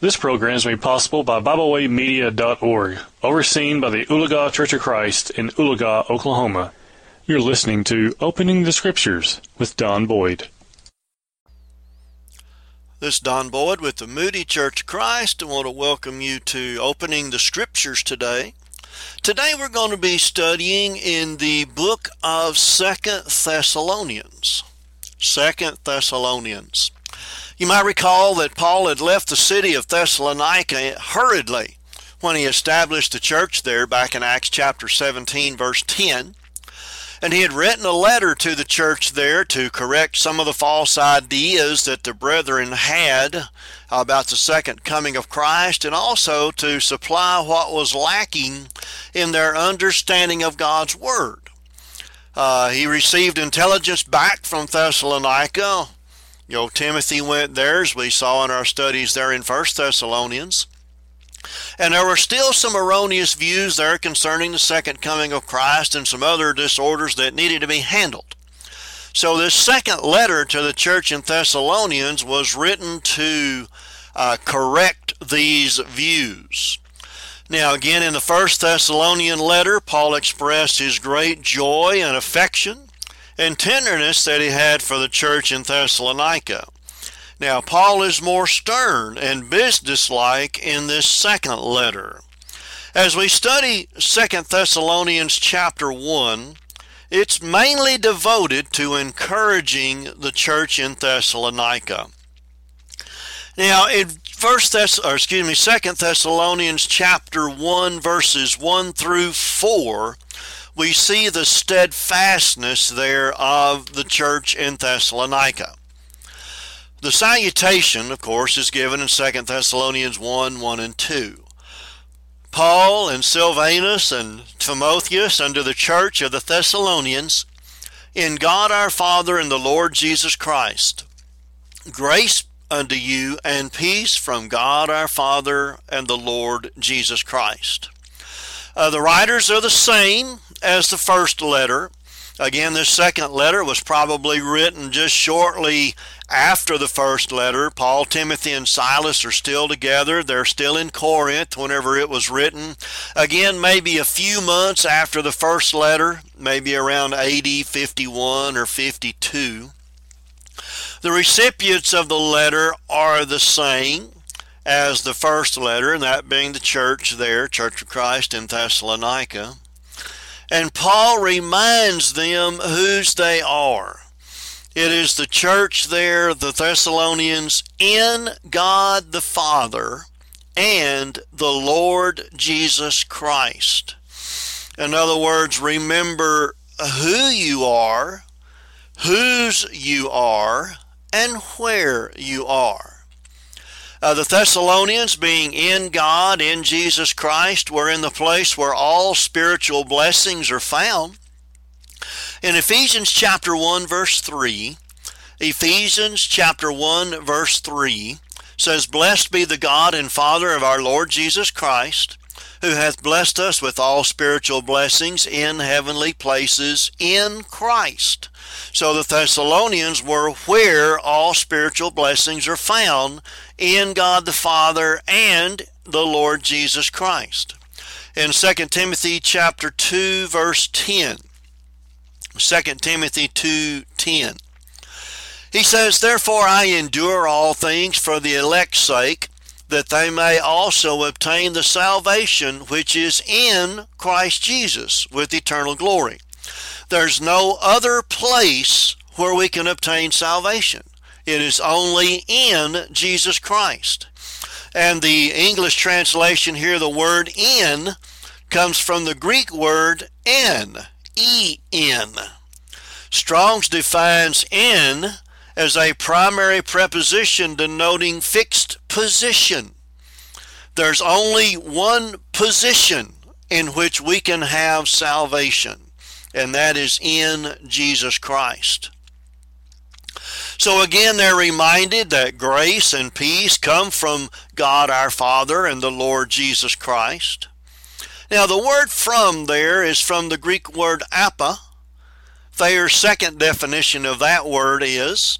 This program is made possible by BibleWayMedia.org, overseen by the Oologah Church of Christ in Oologah, Oklahoma. You're listening to Opening the Scriptures with Don Boyd. This is Don Boyd with the Moody Church of Christ. I want to welcome you to Opening the Scriptures today. Today we're going to be studying in the book of Second Thessalonians. Second Thessalonians. You might recall that Paul had left the city of Thessalonica hurriedly when he established the church there back in Acts chapter 17, verse 10. And he had written a letter to the church there to correct some of the false ideas that the brethren had about the second coming of Christ and also to supply what was lacking in their understanding of God's Word. Uh, he received intelligence back from Thessalonica you know, Timothy went there, as we saw in our studies there in First Thessalonians. And there were still some erroneous views there concerning the second coming of Christ and some other disorders that needed to be handled. So, this second letter to the church in Thessalonians was written to uh, correct these views. Now, again, in the first Thessalonian letter, Paul expressed his great joy and affection and tenderness that he had for the church in Thessalonica. Now, Paul is more stern and businesslike in this second letter. As we study 2 Thessalonians chapter 1, it's mainly devoted to encouraging the church in Thessalonica. Now, in First Thess- or excuse me, Second Thessalonians chapter 1 verses 1 through 4, we see the steadfastness there of the church in Thessalonica. The salutation, of course, is given in 2 Thessalonians 1 1 and 2. Paul and Silvanus and Timotheus unto the church of the Thessalonians, in God our Father and the Lord Jesus Christ. Grace unto you and peace from God our Father and the Lord Jesus Christ. Uh, the writers are the same as the first letter. Again, this second letter was probably written just shortly after the first letter. Paul, Timothy, and Silas are still together. They're still in Corinth whenever it was written. Again, maybe a few months after the first letter, maybe around AD 51 or 52. The recipients of the letter are the same as the first letter, and that being the church there, Church of Christ in Thessalonica. And Paul reminds them whose they are. It is the church there, the Thessalonians, in God the Father and the Lord Jesus Christ. In other words, remember who you are, whose you are, and where you are. Uh, the Thessalonians, being in God, in Jesus Christ, were in the place where all spiritual blessings are found. In Ephesians chapter 1, verse 3, Ephesians chapter 1, verse 3 says, Blessed be the God and Father of our Lord Jesus Christ, who hath blessed us with all spiritual blessings in heavenly places in Christ. So the Thessalonians were where all spiritual blessings are found in God the Father and the Lord Jesus Christ. In 2 Timothy chapter 2 verse 10. 2 Timothy 2:10. He says, "Therefore I endure all things for the elect's sake, that they may also obtain the salvation which is in Christ Jesus with eternal glory." There's no other place where we can obtain salvation. It is only in Jesus Christ. And the English translation here, the word in, comes from the Greek word en, E-N. Strong's defines in as a primary preposition denoting fixed position. There's only one position in which we can have salvation and that is in Jesus Christ. So again, they're reminded that grace and peace come from God our Father and the Lord Jesus Christ. Now, the word from there is from the Greek word appa. Thayer's second definition of that word is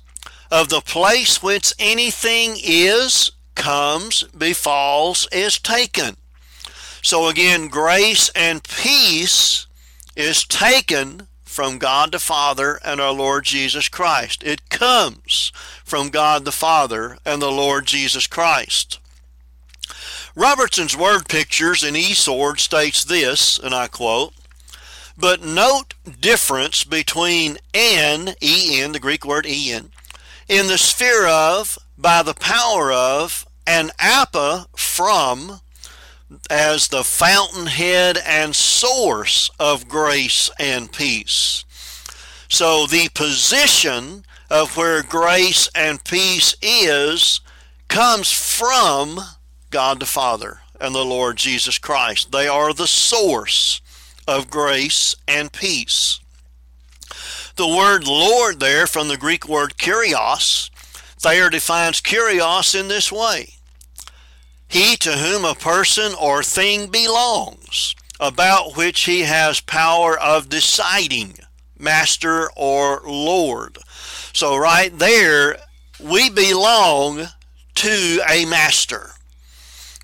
of the place whence anything is, comes, befalls, is taken. So again, grace and peace is taken from God the Father and our Lord Jesus Christ. It comes from God the Father and the Lord Jesus Christ. Robertson's word pictures in eSword states this, and I quote, but note difference between en, en, the Greek word en, in the sphere of, by the power of, and appa, from, as the fountainhead and source of grace and peace. So the position of where grace and peace is comes from God the Father and the Lord Jesus Christ. They are the source of grace and peace. The word Lord there from the Greek word kurios, Thayer defines kurios in this way he to whom a person or thing belongs, about which he has power of deciding, master or lord. So, right there, we belong to a master.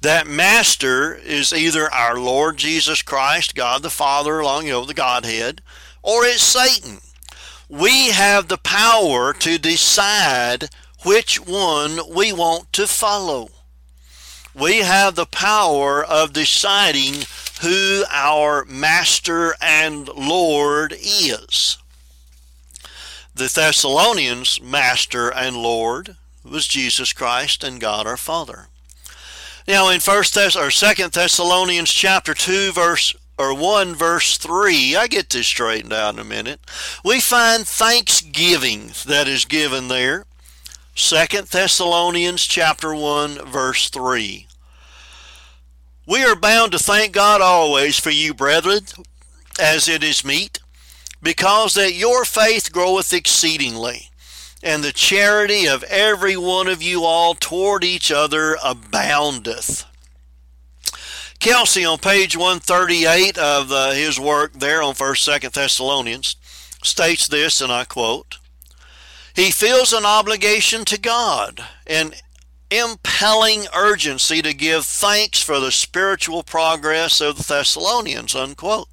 That master is either our Lord Jesus Christ, God the Father, along, you know, the Godhead, or it's Satan. We have the power to decide which one we want to follow we have the power of deciding who our Master and Lord is. The Thessalonians' Master and Lord was Jesus Christ and God our Father. Now in First Thess or Second Thessalonians chapter two verse or 1 verse 3, I get this straightened out in a minute. We find thanksgiving that is given there. Second Thessalonians chapter 1 verse 3. We are bound to thank God always for you, brethren, as it is meet, because that your faith groweth exceedingly, and the charity of every one of you all toward each other aboundeth. Kelcy on page 138 of the, his work there on 1st, 2nd Thessalonians states this, and I quote, He feels an obligation to God, and impelling urgency to give thanks for the spiritual progress of the Thessalonians, unquote.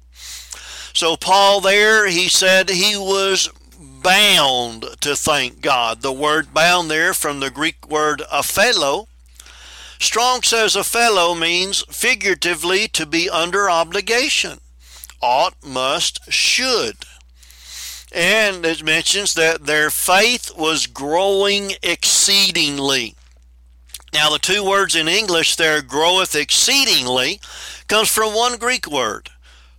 So Paul there, he said he was bound to thank God. The word bound there from the Greek word aphelo. Strong says aphelo means figuratively to be under obligation. Ought, must, should. And it mentions that their faith was growing exceedingly. Now, the two words in English there, groweth exceedingly, comes from one Greek word,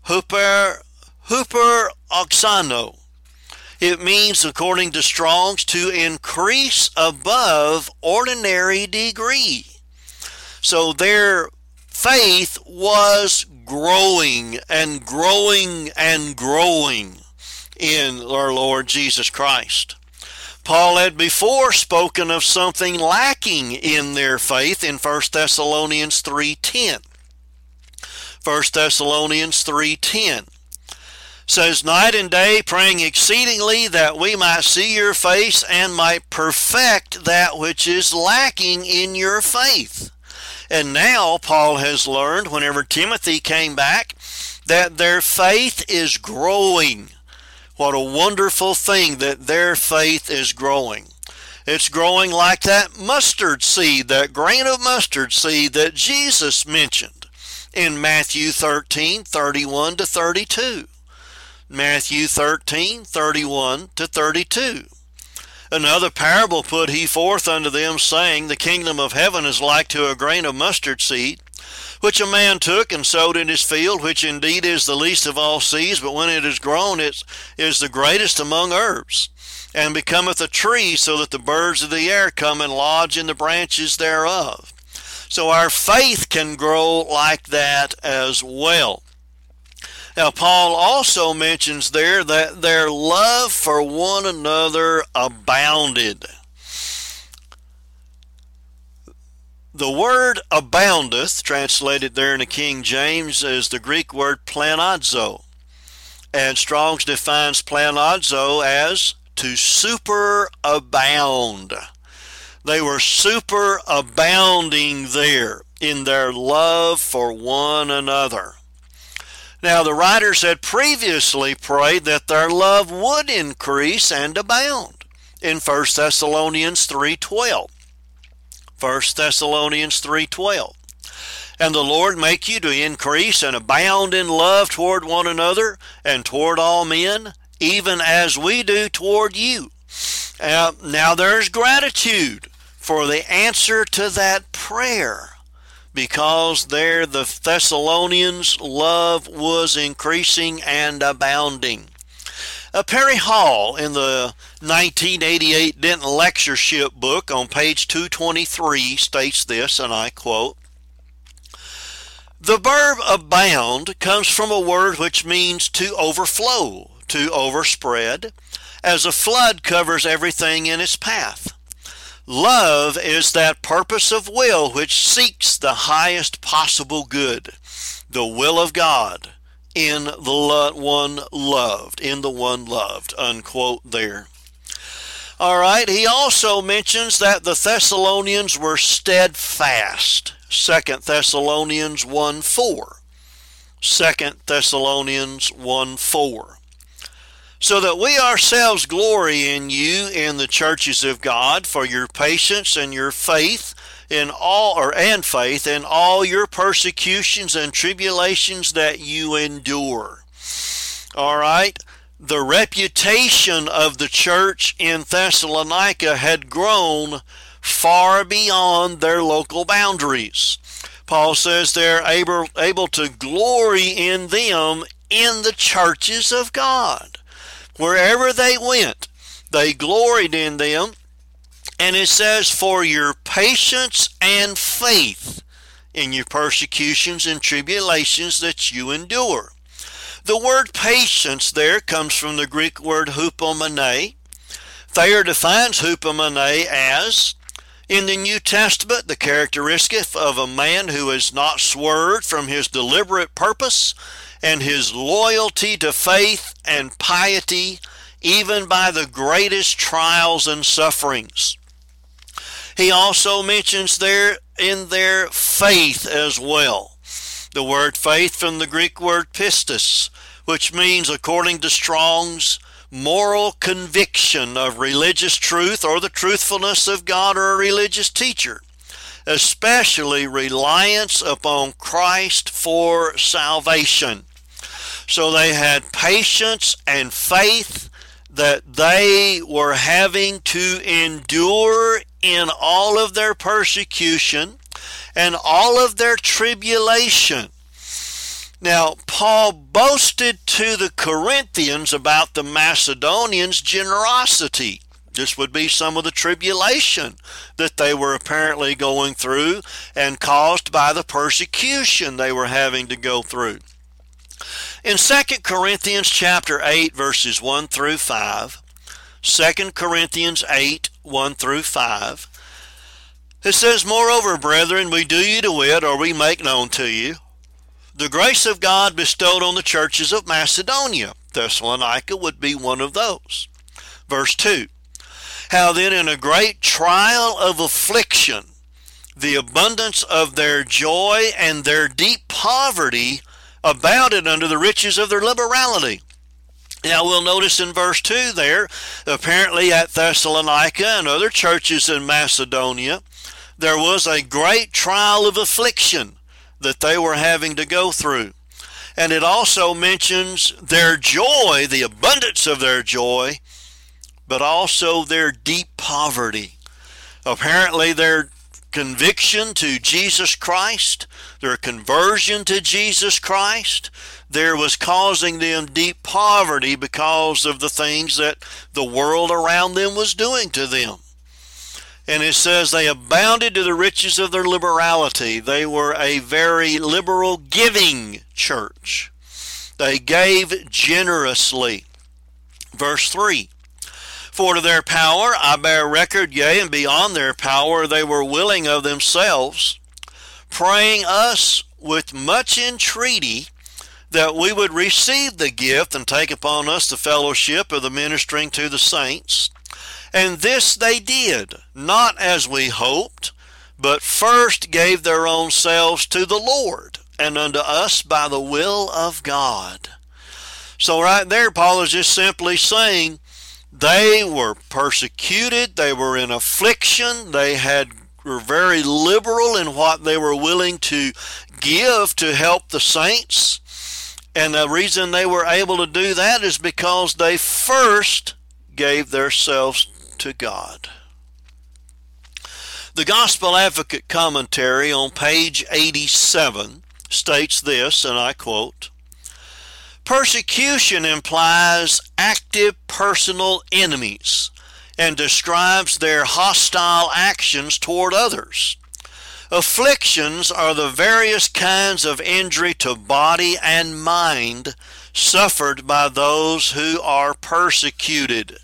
huper, huper oxano. It means, according to Strong's, to increase above ordinary degree. So their faith was growing and growing and growing in our Lord Jesus Christ. Paul had before spoken of something lacking in their faith in 1 Thessalonians 3:10. 1 Thessalonians 3:10 says night and day praying exceedingly that we might see your face and might perfect that which is lacking in your faith. And now Paul has learned whenever Timothy came back that their faith is growing what a wonderful thing that their faith is growing. It's growing like that mustard seed, that grain of mustard seed that Jesus mentioned in Matthew 13 31 to 32. Matthew 13 31 to 32. Another parable put he forth unto them, saying, The kingdom of heaven is like to a grain of mustard seed, which a man took and sowed in his field, which indeed is the least of all seeds, but when it is grown, it is the greatest among herbs, and becometh a tree, so that the birds of the air come and lodge in the branches thereof. So our faith can grow like that as well. Now, Paul also mentions there that their love for one another abounded. The word aboundeth, translated there in the King James, is the Greek word planazo. And Strong's defines planazo as to superabound. They were superabounding there in their love for one another. Now, the writers had previously prayed that their love would increase and abound in 1 Thessalonians 3.12. 1 Thessalonians 3.12. And the Lord make you to increase and abound in love toward one another and toward all men, even as we do toward you. Uh, now there's gratitude for the answer to that prayer because there the Thessalonians' love was increasing and abounding. Uh, Perry Hall, in the 1988 Denton Lectureship book on page 223, states this, and I quote The verb abound comes from a word which means to overflow, to overspread, as a flood covers everything in its path. Love is that purpose of will which seeks the highest possible good, the will of God in the one loved, in the one loved, unquote there. All right, he also mentions that the Thessalonians were steadfast. 2 Thessalonians 1 4. 2 Thessalonians 1 4 so that we ourselves glory in you in the churches of God for your patience and your faith in all or and faith in all your persecutions and tribulations that you endure. All right? The reputation of the church in Thessalonica had grown far beyond their local boundaries. Paul says they're able, able to glory in them in the churches of God. Wherever they went, they gloried in them and it says, For your patience and faith in your persecutions and tribulations that you endure. The word patience there comes from the Greek word hupomene. Thayer defines hupomene as, in the New Testament, the characteristic of a man who has not swerved from his deliberate purpose and his loyalty to faith and piety, even by the greatest trials and sufferings. He also mentions there in their faith as well. The word faith from the Greek word pistis, which means, according to Strong's, moral conviction of religious truth or the truthfulness of God or a religious teacher, especially reliance upon Christ for salvation. So they had patience and faith that they were having to endure in all of their persecution and all of their tribulation. Now, Paul boasted to the Corinthians about the Macedonians' generosity. This would be some of the tribulation that they were apparently going through and caused by the persecution they were having to go through. In 2 Corinthians chapter 8 verses 1 through 5, 2 Corinthians 8 1 through 5. It says, Moreover, brethren, we do you to wit, or we make known to you, the grace of God bestowed on the churches of Macedonia. Thessalonica would be one of those. Verse 2 How then, in a great trial of affliction, the abundance of their joy and their deep poverty abounded under the riches of their liberality. Now we'll notice in verse 2 there, apparently at Thessalonica and other churches in Macedonia, there was a great trial of affliction that they were having to go through. And it also mentions their joy, the abundance of their joy, but also their deep poverty. Apparently, their conviction to Jesus Christ, their conversion to Jesus Christ, there was causing them deep poverty because of the things that the world around them was doing to them. And it says they abounded to the riches of their liberality. They were a very liberal giving church. They gave generously. Verse 3 for to their power I bear record, yea, and beyond their power they were willing of themselves, praying us with much entreaty that we would receive the gift and take upon us the fellowship of the ministering to the saints. And this they did, not as we hoped, but first gave their own selves to the Lord and unto us by the will of God. So, right there, Paul is just simply saying they were persecuted, they were in affliction, they had were very liberal in what they were willing to give to help the saints. And the reason they were able to do that is because they first gave themselves to God. The Gospel Advocate commentary on page 87 states this, and I quote Persecution implies active personal enemies and describes their hostile actions toward others. Afflictions are the various kinds of injury to body and mind suffered by those who are persecuted.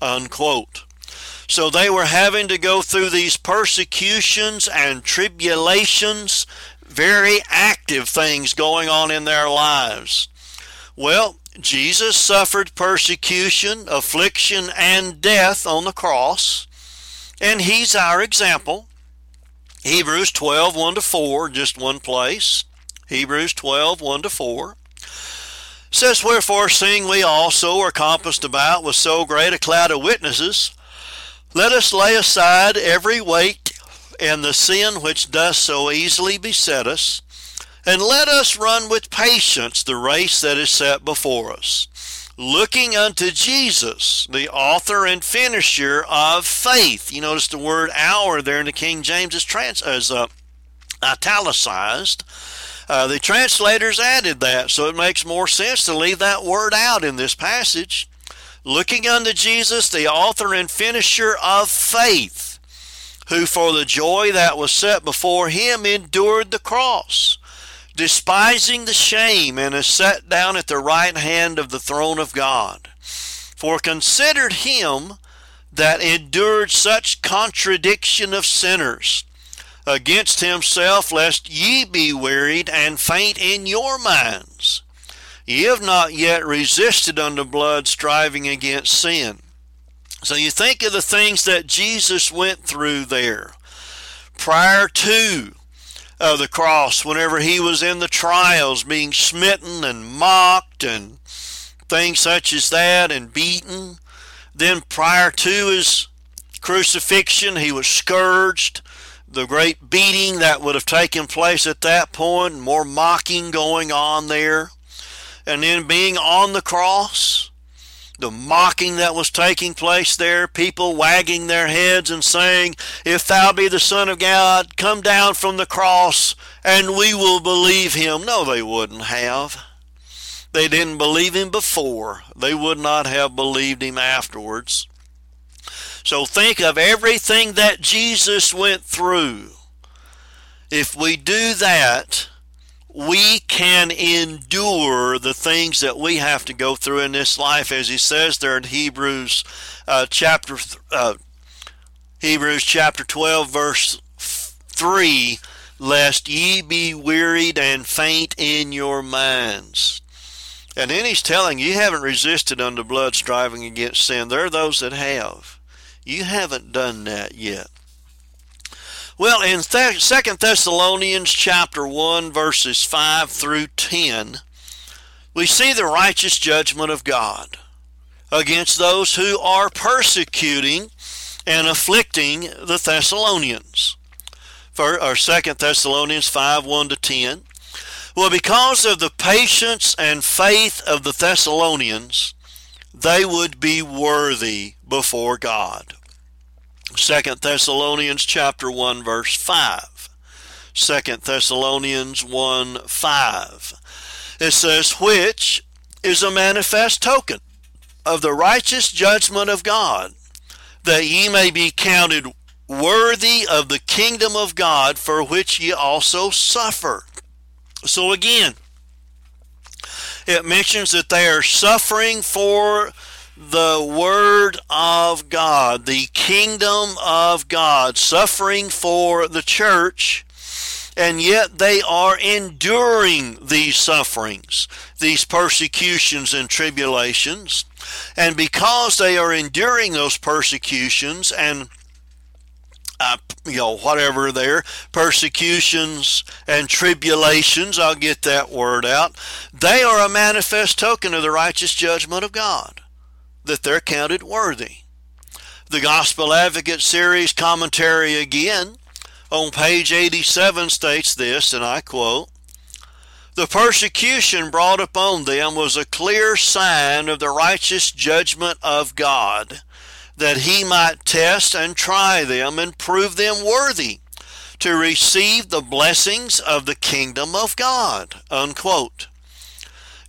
Unquote. So they were having to go through these persecutions and tribulations, very active things going on in their lives. Well, Jesus suffered persecution, affliction, and death on the cross, and he's our example. Hebrews 12, 1 to 4, just one place. Hebrews 12, 1 to 4 says, Wherefore, seeing we also are compassed about with so great a cloud of witnesses, let us lay aside every weight and the sin which does so easily beset us, and let us run with patience the race that is set before us, looking unto Jesus, the author and finisher of faith. You notice the word "our" there in the King James is trans as uh, italicized. Uh, the translators added that, so it makes more sense to leave that word out in this passage. Looking unto Jesus, the author and finisher of faith, who for the joy that was set before him endured the cross despising the shame, and is set down at the right hand of the throne of God. For considered him that endured such contradiction of sinners against himself, lest ye be wearied and faint in your minds. Ye have not yet resisted unto blood, striving against sin. So you think of the things that Jesus went through there prior to of the cross whenever he was in the trials, being smitten and mocked and things such as that, and beaten. Then, prior to his crucifixion, he was scourged. The great beating that would have taken place at that point, more mocking going on there. And then being on the cross, the mocking that was taking place there, people wagging their heads and saying, If thou be the Son of God, come down from the cross and we will believe him. No, they wouldn't have. They didn't believe him before, they would not have believed him afterwards. So think of everything that Jesus went through. If we do that, we can endure the things that we have to go through in this life, as he says there in Hebrews uh, chapter uh, Hebrews chapter twelve, verse three. Lest ye be wearied and faint in your minds. And then he's telling you, you haven't resisted unto blood striving against sin. There are those that have. You haven't done that yet. Well, in Second Thessalonians chapter 1 verses 5 through 10, we see the righteous judgment of God against those who are persecuting and afflicting the Thessalonians. For, or 2 Thessalonians 5 1 to 10. Well, because of the patience and faith of the Thessalonians, they would be worthy before God. Second Thessalonians chapter 1 verse 5. Second Thessalonians 1 5. It says, Which is a manifest token of the righteous judgment of God, that ye may be counted worthy of the kingdom of God for which ye also suffer. So again, it mentions that they are suffering for the Word of God, the kingdom of God, suffering for the church, and yet they are enduring these sufferings, these persecutions and tribulations. And because they are enduring those persecutions and uh, you know, whatever there, persecutions and tribulations, I'll get that word out, they are a manifest token of the righteous judgment of God, that they're counted worthy. The Gospel Advocate series commentary again on page 87 states this, and I quote, the persecution brought upon them was a clear sign of the righteous judgment of God that he might test and try them and prove them worthy to receive the blessings of the kingdom of God. Unquote.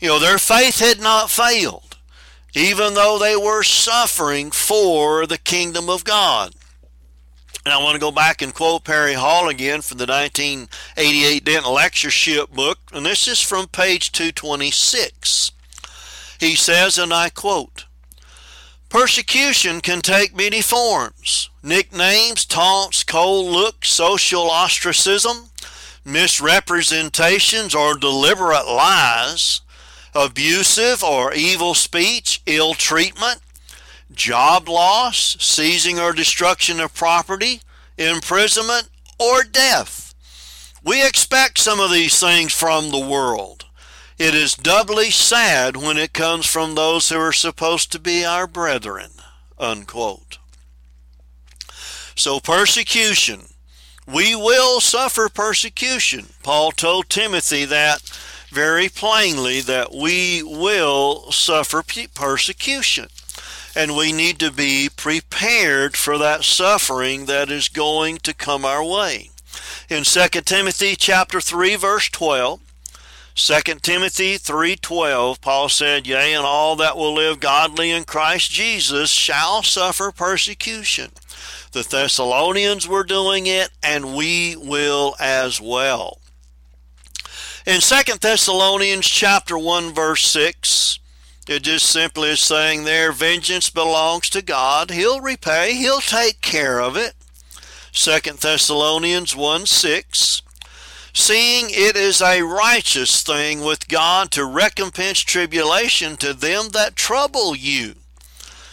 You know, their faith had not failed, even though they were suffering for the kingdom of God. And I want to go back and quote Perry Hall again from the 1988 Denton Lectureship book, and this is from page 226. He says, and I quote, Persecution can take many forms nicknames, taunts, cold looks, social ostracism, misrepresentations, or deliberate lies, abusive or evil speech, ill treatment, job loss, seizing or destruction of property, imprisonment, or death. We expect some of these things from the world. It is doubly sad when it comes from those who are supposed to be our brethren. Unquote. So, persecution. We will suffer persecution. Paul told Timothy that very plainly that we will suffer persecution. And we need to be prepared for that suffering that is going to come our way. In 2 Timothy chapter 3 verse 12, 2 Timothy 3:12 Paul said, "Yea, and all that will live godly in Christ Jesus shall suffer persecution." The Thessalonians were doing it and we will as well. In 2 Thessalonians chapter 1 verse 6, it just simply is saying there vengeance belongs to God. He'll repay, he'll take care of it. 2 Thessalonians 1 6 seeing it is a righteous thing with God to recompense tribulation to them that trouble you.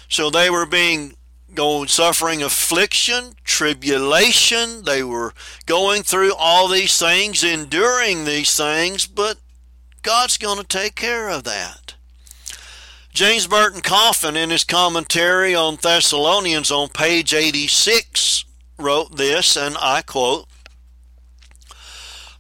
So they were being going suffering affliction, tribulation, they were going through all these things, enduring these things, but God's going to take care of that. James Burton Coffman, in his commentary on Thessalonians on page 86, wrote this, and I quote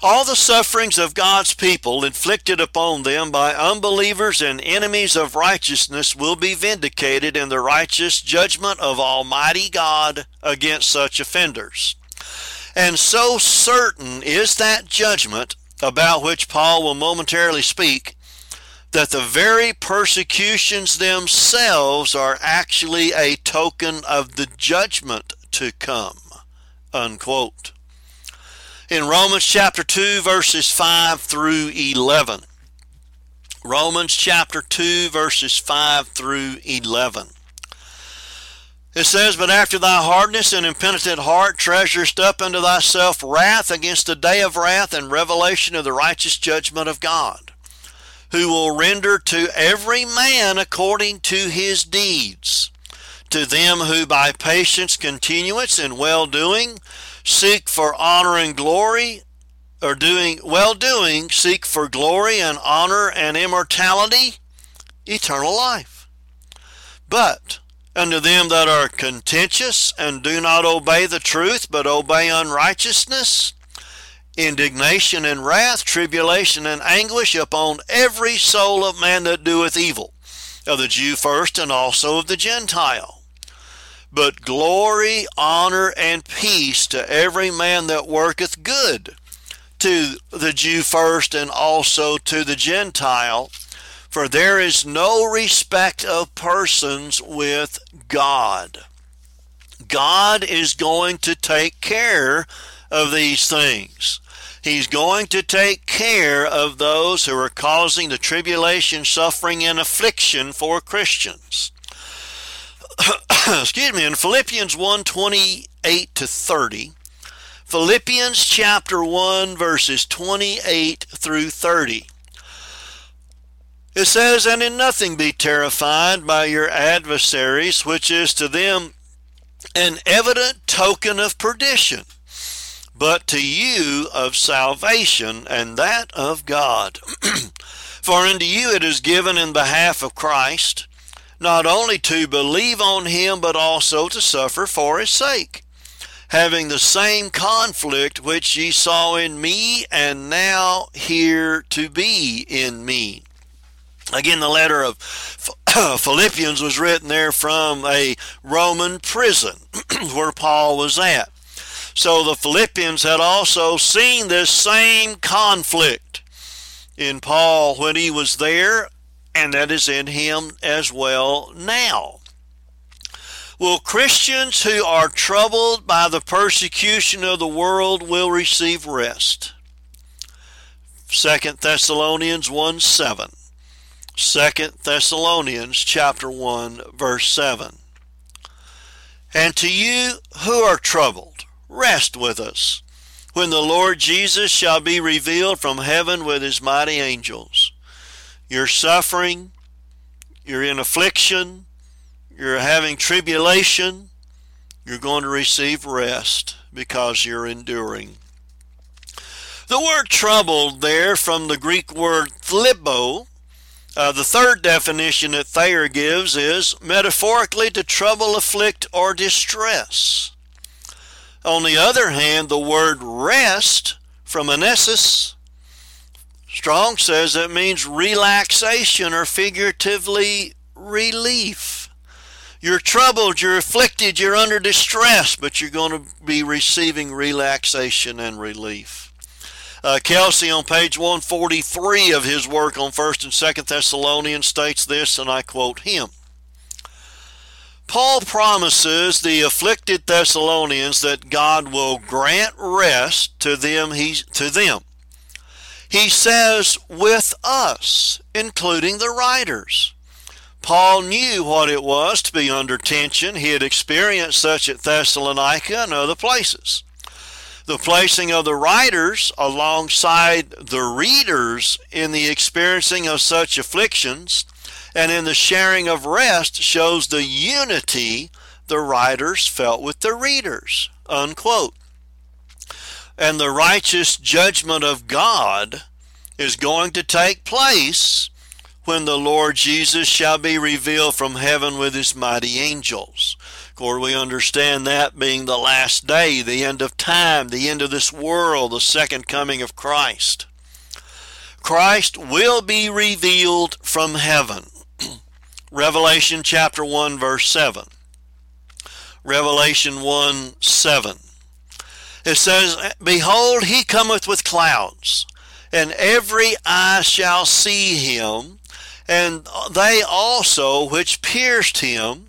all the sufferings of God's people inflicted upon them by unbelievers and enemies of righteousness will be vindicated in the righteous judgment of Almighty God against such offenders. And so certain is that judgment about which Paul will momentarily speak that the very persecutions themselves are actually a token of the judgment to come. Unquote in Romans chapter 2, verses 5 through 11. Romans chapter 2, verses 5 through 11. It says, But after thy hardness and impenitent heart treasurest up unto thyself wrath against the day of wrath and revelation of the righteous judgment of God, who will render to every man according to his deeds. To them who by patience continuance in well doing seek for honor and glory, or doing well doing, seek for glory and honor and immortality, eternal life. But unto them that are contentious and do not obey the truth, but obey unrighteousness, indignation and wrath, tribulation and anguish upon every soul of man that doeth evil, of the Jew first and also of the Gentile but glory, honor, and peace to every man that worketh good, to the Jew first and also to the Gentile. For there is no respect of persons with God. God is going to take care of these things. He's going to take care of those who are causing the tribulation, suffering, and affliction for Christians. excuse me, in Philippians 1 28 to 30, Philippians chapter 1, verses 28 through 30. It says, And in nothing be terrified by your adversaries, which is to them an evident token of perdition, but to you of salvation, and that of God. For unto you it is given in behalf of Christ, not only to believe on him, but also to suffer for his sake, having the same conflict which ye saw in me, and now here to be in me. Again, the letter of Philippians was written there from a Roman prison where Paul was at. So the Philippians had also seen this same conflict in Paul when he was there, and that is in him as well now. Well, Christians who are troubled by the persecution of the world will receive rest. 2 Thessalonians 1 7. 2 Thessalonians chapter 1 verse 7. And to you who are troubled, rest with us when the Lord Jesus shall be revealed from heaven with his mighty angels. You're suffering, you're in affliction, you're having tribulation, you're going to receive rest because you're enduring. The word troubled there from the Greek word thlibo uh, the third definition that Thayer gives is metaphorically to trouble, afflict, or distress. On the other hand, the word rest from anesis, Strong says it means relaxation or figuratively relief. You're troubled, you're afflicted, you're under distress, but you're going to be receiving relaxation and relief. Uh, Kelcy on page 143 of his work on 1st and 2nd Thessalonians states this, and I quote him. Paul promises the afflicted Thessalonians that God will grant rest to them. He, to them. He says, with us, including the writers. Paul knew what it was to be under tension. He had experienced such at Thessalonica and other places the placing of the writers alongside the readers in the experiencing of such afflictions and in the sharing of rest shows the unity the writers felt with the readers. Unquote. And the righteous judgment of God is going to take place when the Lord Jesus shall be revealed from heaven with his mighty angels. Of course, we understand that being the last day, the end of time, the end of this world, the second coming of Christ. Christ will be revealed from heaven. Revelation chapter 1, verse 7. Revelation 1 7. It says, Behold, he cometh with clouds, and every eye shall see him, and they also which pierced him,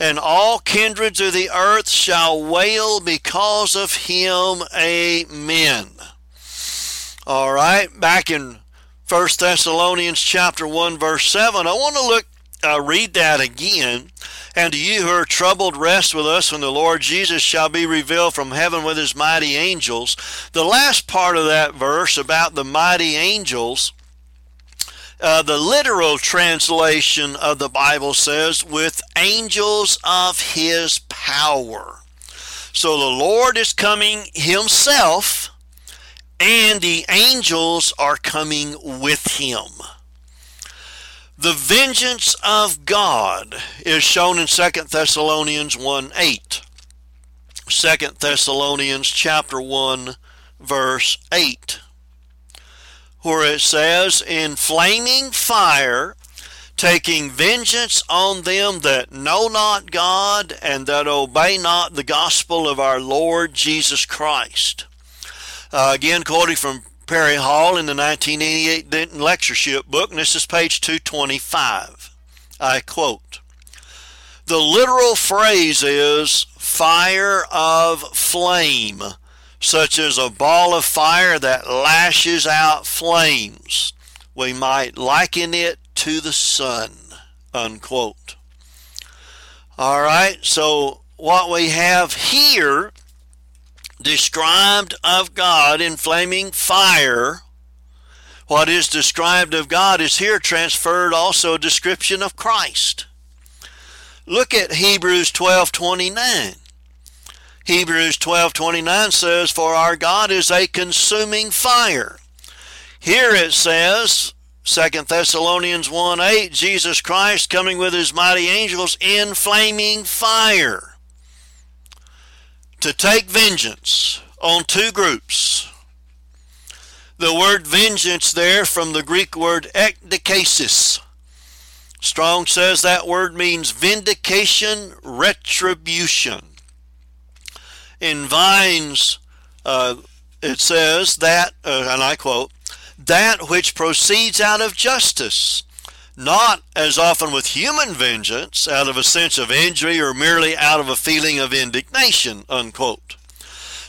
and all kindreds of the earth shall wail because of him. Amen. All right, back in 1 Thessalonians chapter 1 verse 7, I want to look uh, read that again. And to you who are troubled, rest with us when the Lord Jesus shall be revealed from heaven with his mighty angels. The last part of that verse about the mighty angels uh, the literal translation of the Bible says, with angels of his power. So the Lord is coming himself, and the angels are coming with him. The vengeance of God is shown in 2 Thessalonians 1 8. 2 Thessalonians chapter 1 verse 8 where it says, In flaming fire, taking vengeance on them that know not God and that obey not the gospel of our Lord Jesus Christ. Uh, again, quoting from Perry Hall in the 1988 Denton Lectureship book, and this is page 225. I quote The literal phrase is fire of flame such as a ball of fire that lashes out flames. We might liken it to the sun. Unquote. All right, so what we have here described of God in flaming fire, what is described of God is here transferred also a description of Christ. Look at Hebrews 12:29. Hebrews 12:29 says, "For our God is a consuming fire." Here it says, 2 Thessalonians 1 8, Jesus Christ coming with his mighty angels in flaming fire to take vengeance on two groups. The word vengeance there from the Greek word ekdikasis. Strong says that word means vindication, retribution in Vines, uh, it says that, uh, and I quote, that which proceeds out of justice, not as often with human vengeance, out of a sense of injury or merely out of a feeling of indignation, unquote.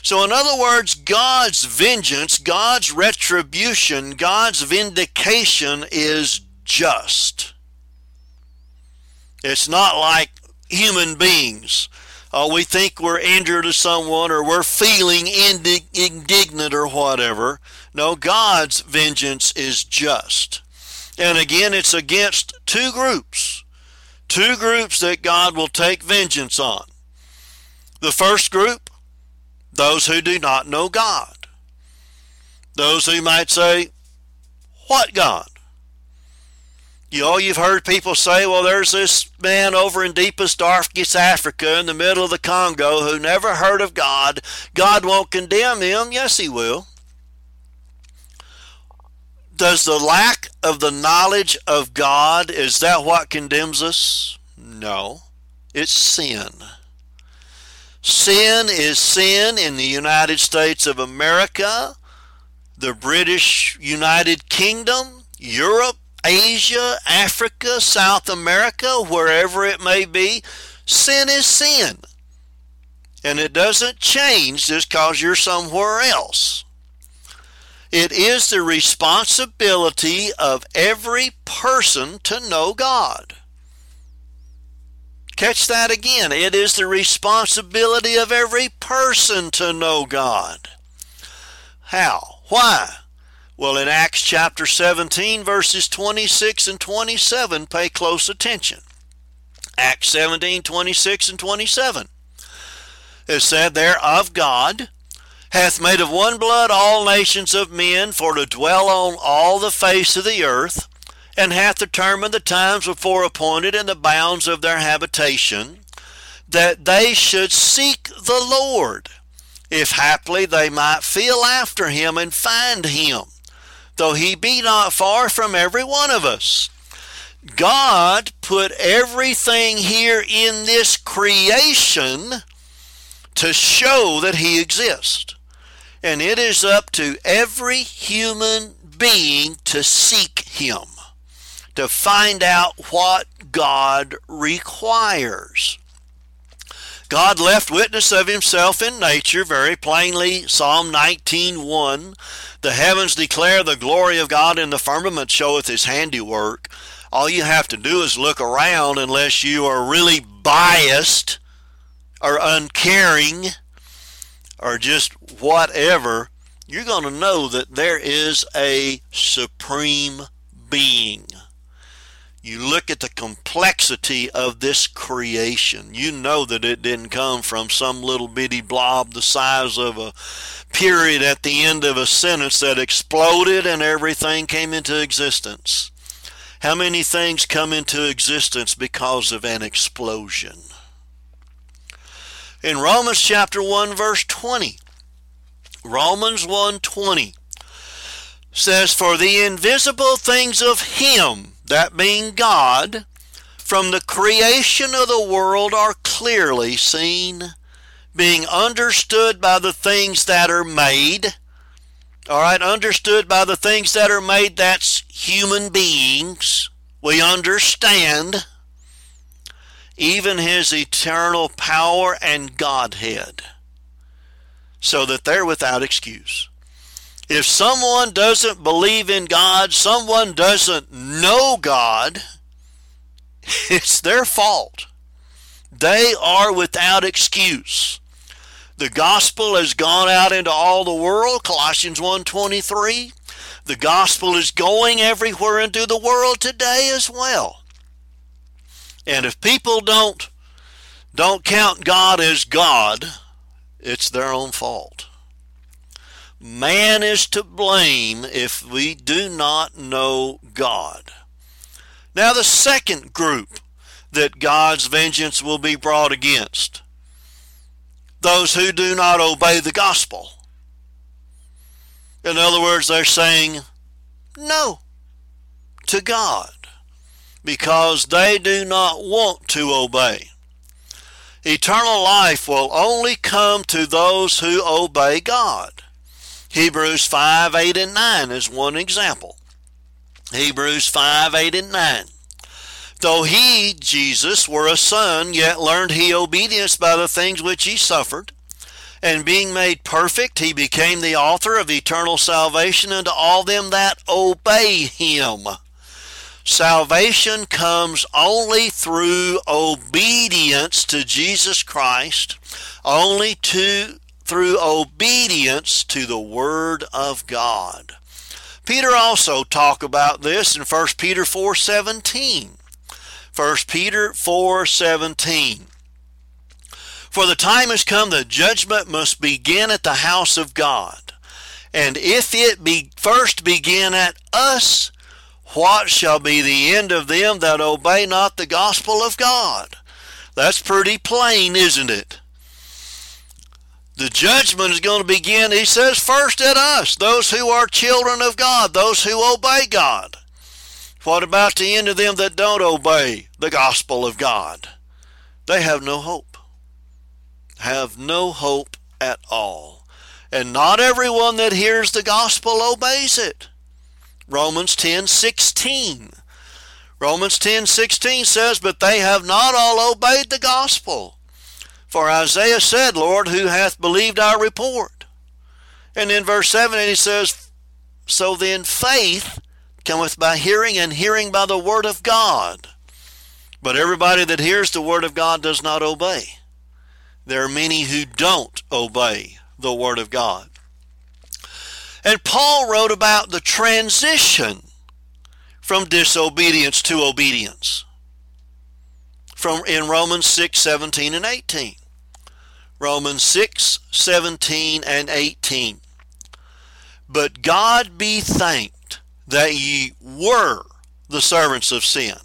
So, in other words, God's vengeance, God's retribution, God's vindication is just. It's not like human beings uh, we think we're injured to someone or we're feeling indig- indignant or whatever. No, God's vengeance is just. And again, it's against two groups. Two groups that God will take vengeance on. The first group, those who do not know God. Those who might say, What God? You know, you've heard people say, well, there's this man over in deepest, darkest Africa in the middle of the Congo who never heard of God. God won't condemn him. Yes, he will. Does the lack of the knowledge of God, is that what condemns us? No, it's sin. Sin is sin in the United States of America, the British United Kingdom, Europe, Asia, Africa, South America, wherever it may be, sin is sin. And it doesn't change just because you're somewhere else. It is the responsibility of every person to know God. Catch that again. It is the responsibility of every person to know God. How? Why? Well, in Acts chapter 17, verses 26 and 27, pay close attention. Acts 17, 26 and 27. It said there, Of God hath made of one blood all nations of men for to dwell on all the face of the earth, and hath determined the times before appointed and the bounds of their habitation, that they should seek the Lord, if haply they might feel after him and find him though he be not far from every one of us. God put everything here in this creation to show that he exists. And it is up to every human being to seek him, to find out what God requires. God left witness of himself in nature very plainly, Psalm 19:1. The heavens declare the glory of God, and the firmament showeth his handiwork. All you have to do is look around unless you are really biased or uncaring or just whatever. You're going to know that there is a supreme being you look at the complexity of this creation. You know that it didn't come from some little bitty blob the size of a period at the end of a sentence that exploded and everything came into existence. How many things come into existence because of an explosion? In Romans chapter 1 verse 20, Romans 1:20 says for the invisible things of him that being God, from the creation of the world are clearly seen, being understood by the things that are made. All right, understood by the things that are made, that's human beings. We understand even his eternal power and Godhead, so that they're without excuse. If someone doesn't believe in God, someone doesn't know God, it's their fault. They are without excuse. The gospel has gone out into all the world, Colossians 1:23. The gospel is going everywhere into the world today as well. And if people don't don't count God as God, it's their own fault. Man is to blame if we do not know God. Now, the second group that God's vengeance will be brought against those who do not obey the gospel. In other words, they're saying no to God because they do not want to obey. Eternal life will only come to those who obey God. Hebrews 5, 8, and 9 is one example. Hebrews 5, 8, and 9. Though he, Jesus, were a son, yet learned he obedience by the things which he suffered. And being made perfect, he became the author of eternal salvation unto all them that obey him. Salvation comes only through obedience to Jesus Christ, only to through obedience to the Word of God. Peter also talked about this in 1 Peter 4:17. 1 Peter 4:17. For the time has come that judgment must begin at the house of God. And if it be first begin at us, what shall be the end of them that obey not the gospel of God? That's pretty plain, isn't it? The judgment is going to begin, he says, first at us, those who are children of God, those who obey God. What about the end of them that don't obey the gospel of God? They have no hope. Have no hope at all. And not everyone that hears the gospel obeys it. Romans 10:16. Romans 10:16 says, "But they have not all obeyed the gospel." For Isaiah said, Lord, who hath believed our report? And in verse 7, he says, So then faith cometh by hearing, and hearing by the word of God. But everybody that hears the word of God does not obey. There are many who don't obey the word of God. And Paul wrote about the transition from disobedience to obedience from in Romans 6, 17 and 18. Romans 6, 17 and 18. But God be thanked that ye were the servants of sin,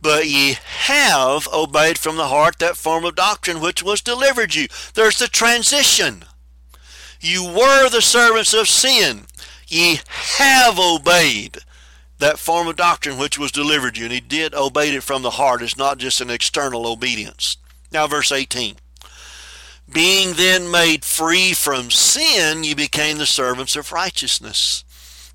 but ye have obeyed from the heart that form of doctrine which was delivered you. There's the transition. You were the servants of sin. Ye have obeyed that form of doctrine which was delivered you. And he did obey it from the heart. It's not just an external obedience. Now, verse 18. Being then made free from sin, you became the servants of righteousness.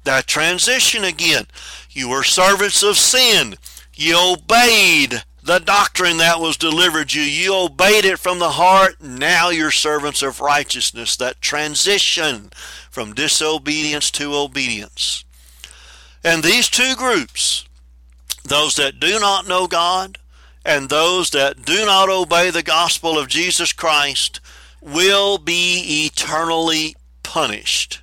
That transition again. You were servants of sin. You obeyed the doctrine that was delivered you. You obeyed it from the heart. Now you're servants of righteousness. That transition from disobedience to obedience. And these two groups, those that do not know God and those that do not obey the gospel of Jesus Christ, will be eternally punished.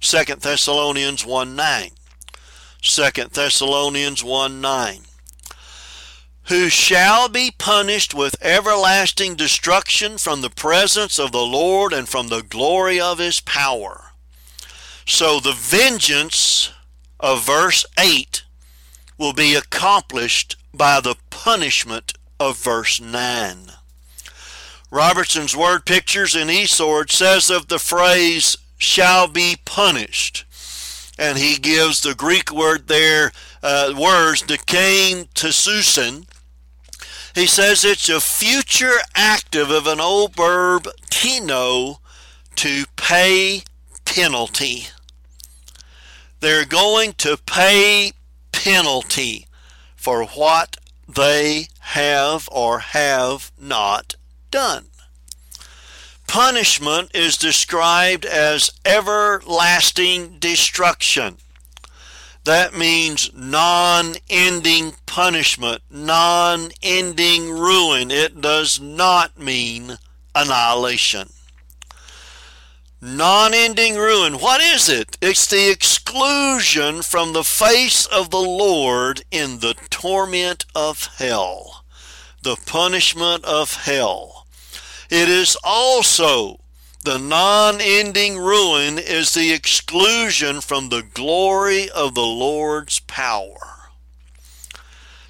2 Thessalonians 1 9. 2 Thessalonians 1 9. Who shall be punished with everlasting destruction from the presence of the Lord and from the glory of his power. So the vengeance of verse 8 will be accomplished by the punishment of verse 9. Robertson's word pictures in eSword says of the phrase shall be punished. And he gives the Greek word there, uh, words, dekain tesusin. He says it's a future active of an old verb, tino, to pay penalty. They're going to pay penalty for what they have or have not done. Punishment is described as everlasting destruction. That means non ending punishment, non ending ruin. It does not mean annihilation. Non ending ruin. What is it? It's the exclusion from the face of the Lord in the torment of hell, the punishment of hell. It is also the non ending ruin is the exclusion from the glory of the Lord's power.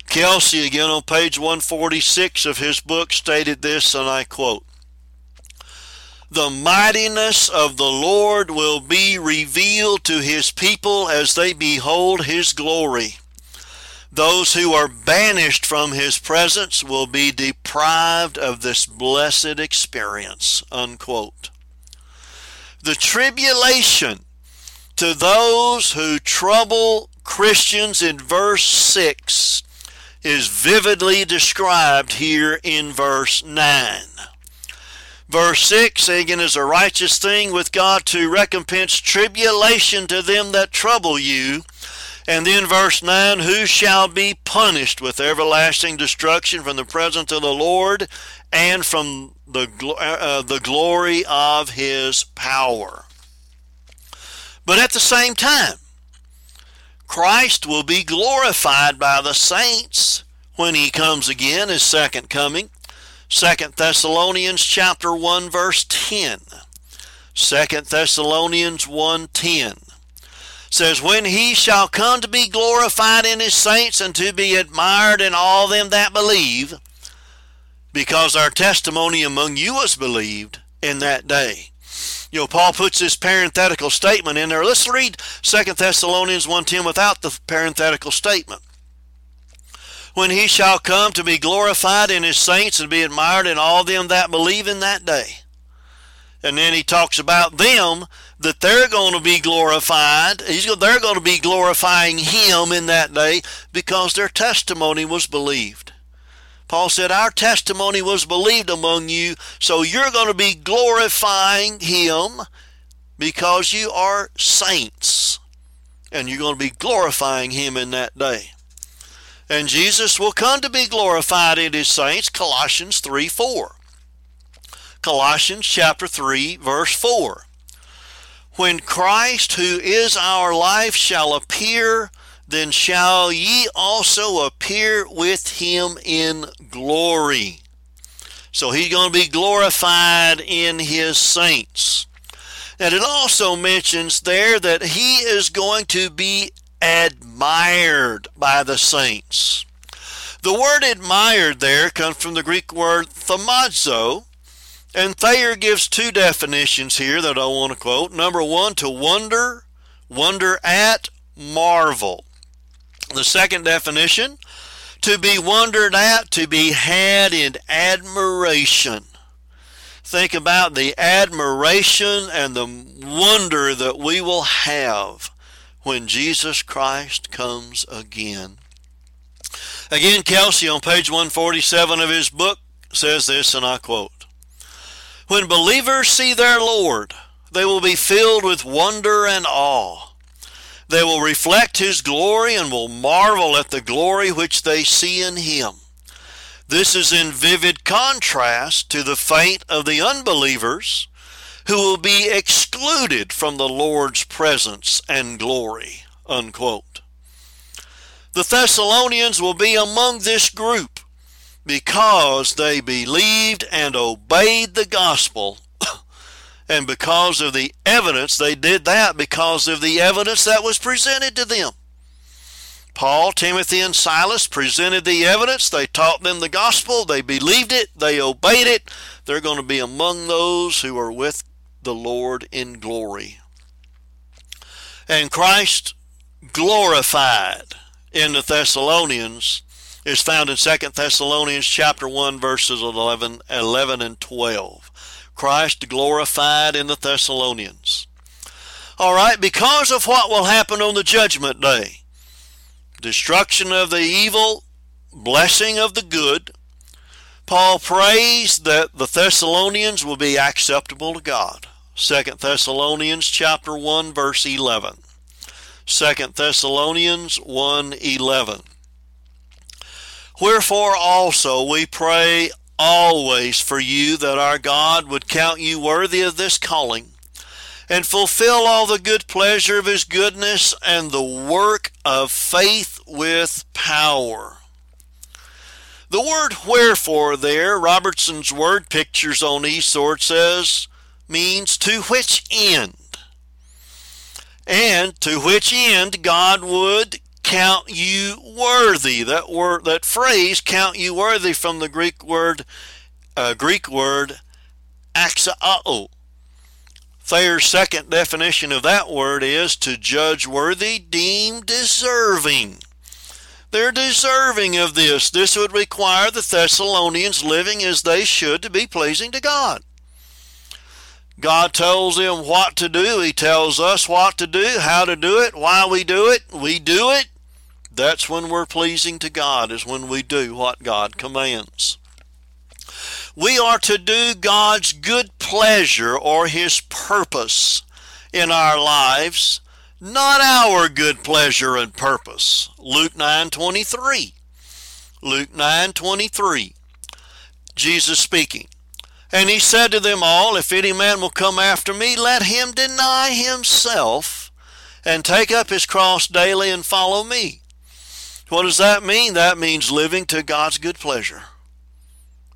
Kelcy, again on page 146 of his book, stated this, and I quote The mightiness of the Lord will be revealed to his people as they behold his glory. Those who are banished from his presence will be deprived of this blessed experience. Unquote. The tribulation to those who trouble Christians in verse 6 is vividly described here in verse 9. Verse 6 again is a righteous thing with God to recompense tribulation to them that trouble you and then verse 9, who shall be punished with everlasting destruction from the presence of the Lord and from the, uh, uh, the glory of his power. But at the same time, Christ will be glorified by the saints when he comes again, his second coming. 2 Thessalonians chapter 1 verse 10. 2 Thessalonians 1:10 says, When he shall come to be glorified in his saints and to be admired in all them that believe, because our testimony among you was believed in that day. You know, Paul puts this parenthetical statement in there. Let's read 2 Thessalonians 1.10 without the parenthetical statement. When he shall come to be glorified in his saints and be admired in all them that believe in that day. And then he talks about them that they're going to be glorified. He's, they're going to be glorifying him in that day because their testimony was believed. Paul said, Our testimony was believed among you, so you're going to be glorifying him because you are saints. And you're going to be glorifying him in that day. And Jesus will come to be glorified in his saints, Colossians 3 4. Colossians chapter 3, verse 4 when Christ, who is our life, shall appear, then shall ye also appear with him in glory. So he's going to be glorified in his saints. And it also mentions there that he is going to be admired by the saints. The word admired there comes from the Greek word thamazo, and Thayer gives two definitions here that I want to quote. Number one, to wonder, wonder at, marvel. The second definition, to be wondered at, to be had in admiration. Think about the admiration and the wonder that we will have when Jesus Christ comes again. Again, Kelcy on page 147 of his book says this, and I quote when believers see their Lord, they will be filled with wonder and awe. They will reflect His glory and will marvel at the glory which they see in Him. This is in vivid contrast to the fate of the unbelievers who will be excluded from the Lord's presence and glory. Unquote. The Thessalonians will be among this group because they believed and obeyed the gospel. And because of the evidence, they did that because of the evidence that was presented to them. Paul, Timothy, and Silas presented the evidence. They taught them the gospel. They believed it. They obeyed it. They're going to be among those who are with the Lord in glory. And Christ glorified in the Thessalonians is found in 2 Thessalonians chapter 1 verses 11, 11 and 12. Christ glorified in the Thessalonians. All right, because of what will happen on the judgment day, destruction of the evil, blessing of the good, Paul prays that the Thessalonians will be acceptable to God. 2 Thessalonians chapter 1 verse 11. 2 Thessalonians 1:11. Wherefore also we pray always for you that our God would count you worthy of this calling and fulfill all the good pleasure of his goodness and the work of faith with power. The word wherefore there, Robertson's word pictures on eSword says, means to which end. And to which end God would count you worthy. That word, that phrase, count you worthy, from the Greek word, uh, Greek word, axao. Thayer's second definition of that word is to judge worthy, deem deserving. They're deserving of this. This would require the Thessalonians living as they should to be pleasing to God. God tells them what to do. He tells us what to do, how to do it, why we do it. We do it. That's when we're pleasing to God, is when we do what God commands. We are to do God's good pleasure or His purpose in our lives not our good pleasure and purpose. Luke 9:23. Luke 9:23. Jesus speaking. And he said to them all, If any man will come after me, let him deny himself and take up his cross daily and follow me. What does that mean? That means living to God's good pleasure,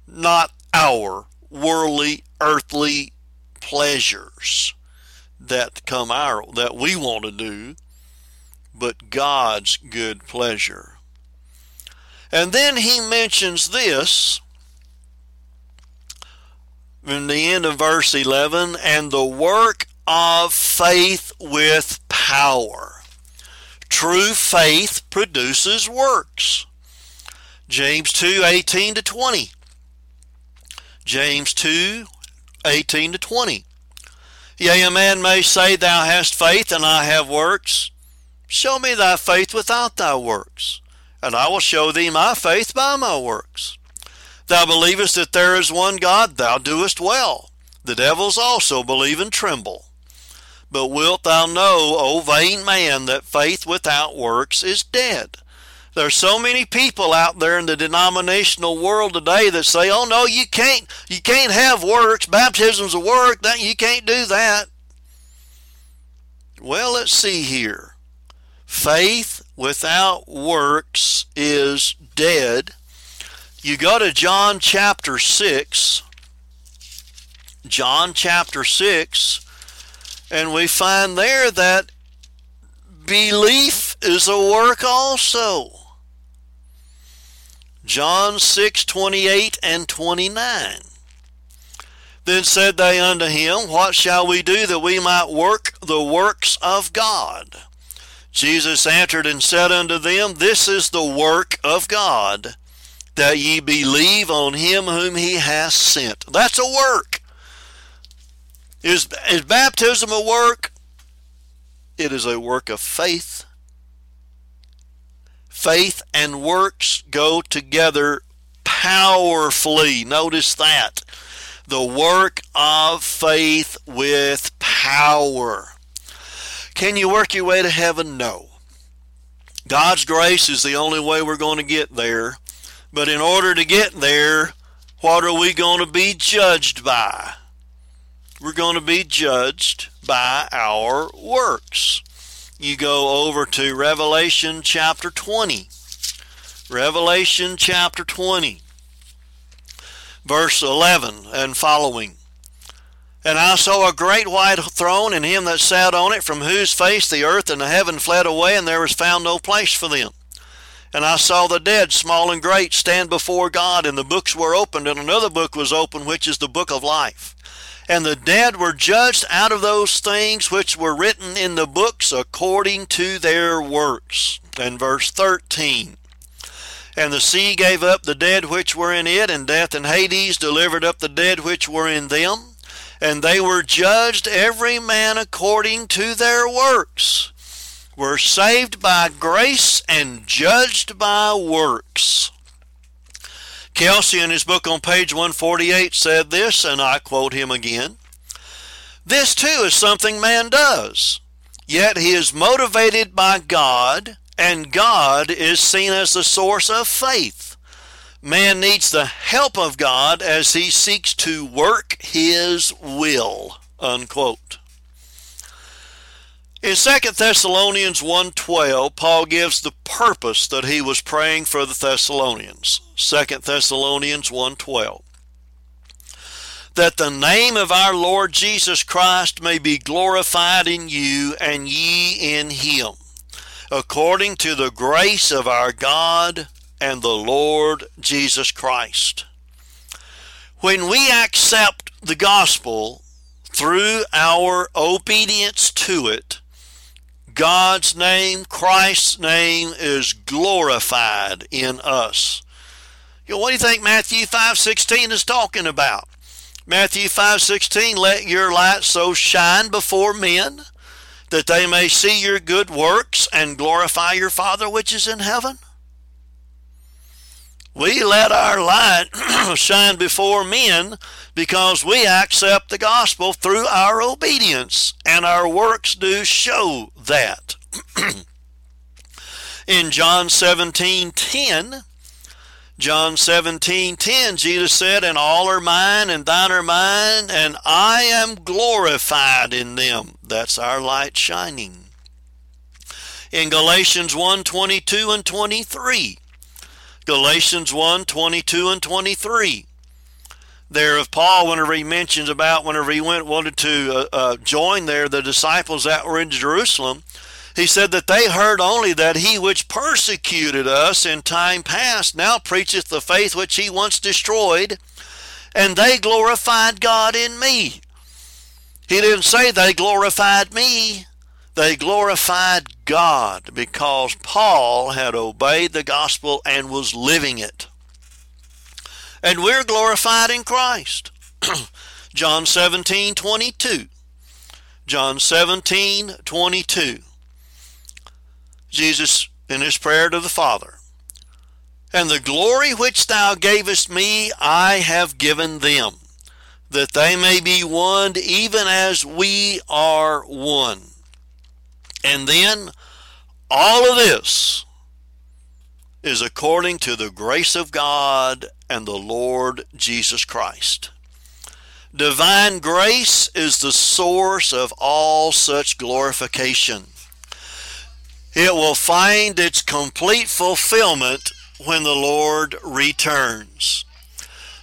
not our worldly, earthly pleasures that come our that we want to do, but God's good pleasure. And then he mentions this in the end of verse 11 and the work of faith with power. True faith produces works. James 2 18 to 20. James 2 18 to 20. Yea, a man may say, Thou hast faith, and I have works. Show me thy faith without thy works, and I will show thee my faith by my works. Thou believest that there is one God, thou doest well. The devils also believe and tremble. But wilt thou know, O vain man, that faith without works is dead? There's so many people out there in the denominational world today that say, "Oh no, you can't you can't have works. Baptism's a work. That you can't do that." Well, let's see here. Faith without works is dead. You go to John chapter 6. John chapter 6 and we find there that belief is a work also. John 6 28 and 29. Then said they unto him, What shall we do that we might work the works of God? Jesus answered and said unto them, This is the work of God, that ye believe on him whom he hath sent. That's a work. Is, is baptism a work? It is a work of faith faith and works go together powerfully. Notice that. The work of faith with power. Can you work your way to heaven? No. God's grace is the only way we're going to get there. But in order to get there, what are we going to be judged by? We're going to be judged by our works you go over to Revelation chapter 20. Revelation chapter 20, verse 11 and following. And I saw a great white throne, and him that sat on it, from whose face the earth and the heaven fled away, and there was found no place for them. And I saw the dead, small and great, stand before God, and the books were opened, and another book was opened, which is the book of life. And the dead were judged out of those things which were written in the books according to their works. And verse 13. And the sea gave up the dead which were in it, and death and Hades delivered up the dead which were in them. And they were judged every man according to their works. Were saved by grace and judged by works. Kelcy, in his book on page 148, said this, and I quote him again This too is something man does, yet he is motivated by God, and God is seen as the source of faith. Man needs the help of God as he seeks to work his will. Unquote. In 2 Thessalonians 1:12, Paul gives the purpose that he was praying for the Thessalonians. 2 Thessalonians 1:12 that the name of our Lord Jesus Christ may be glorified in you and ye in him, according to the grace of our God and the Lord Jesus Christ. When we accept the gospel through our obedience to it, God's name, Christ's name is glorified in us. You know, what do you think Matthew 5:16 is talking about? Matthew 5:16 let your light so shine before men that they may see your good works and glorify your Father which is in heaven. We let our light shine before men because we accept the gospel through our obedience, and our works do show that. in John 17 10, John 17, 10, Jesus said, And all are mine, and thine are mine, and I am glorified in them. That's our light shining. In Galatians 1, 22 and 23, Galatians 1, 22 and 23, there of Paul, whenever he mentions about whenever he went wanted to uh, uh, join there the disciples that were in Jerusalem, he said that they heard only that he which persecuted us in time past now preacheth the faith which he once destroyed, and they glorified God in me. He didn't say they glorified me. They glorified God because Paul had obeyed the gospel and was living it. And we're glorified in Christ. John 17, 22. John 17, 22. Jesus in his prayer to the Father. And the glory which thou gavest me, I have given them, that they may be one even as we are one. And then all of this is according to the grace of God and the Lord Jesus Christ. Divine grace is the source of all such glorification. It will find its complete fulfillment when the Lord returns.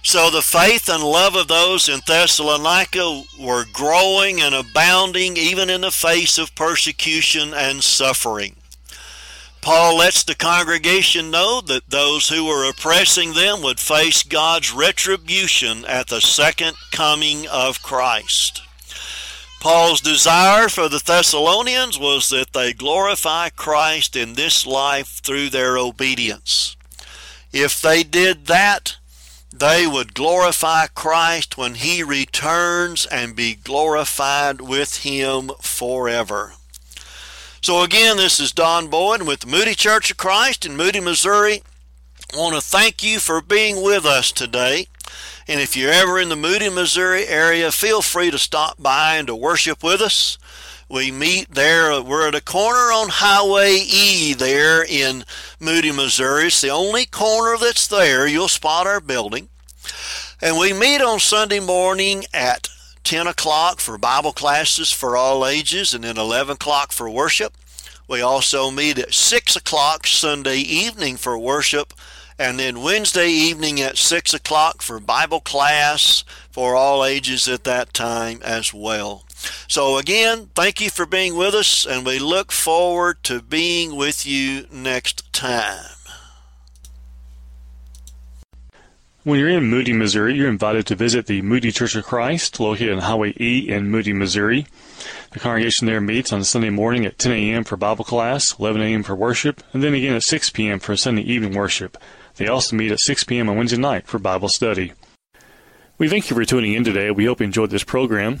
So the faith and love of those in Thessalonica were growing and abounding even in the face of persecution and suffering. Paul lets the congregation know that those who were oppressing them would face God's retribution at the second coming of Christ. Paul's desire for the Thessalonians was that they glorify Christ in this life through their obedience. If they did that, they would glorify Christ when he returns and be glorified with him forever. So again, this is Don Boyd with Moody Church of Christ in Moody, Missouri. I want to thank you for being with us today. And if you're ever in the Moody, Missouri area, feel free to stop by and to worship with us. We meet there. We're at a corner on Highway E there in Moody, Missouri. It's the only corner that's there. You'll spot our building. And we meet on Sunday morning at 10 o'clock for Bible classes for all ages and then 11 o'clock for worship. We also meet at 6 o'clock Sunday evening for worship and then Wednesday evening at 6 o'clock for Bible class for all ages at that time as well. So, again, thank you for being with us, and we look forward to being with you next time. When you're in Moody, Missouri, you're invited to visit the Moody Church of Christ, located on Highway E in Moody, Missouri. The congregation there meets on Sunday morning at 10 a.m. for Bible class, 11 a.m. for worship, and then again at 6 p.m. for Sunday evening worship. They also meet at 6 p.m. on Wednesday night for Bible study. We thank you for tuning in today. We hope you enjoyed this program.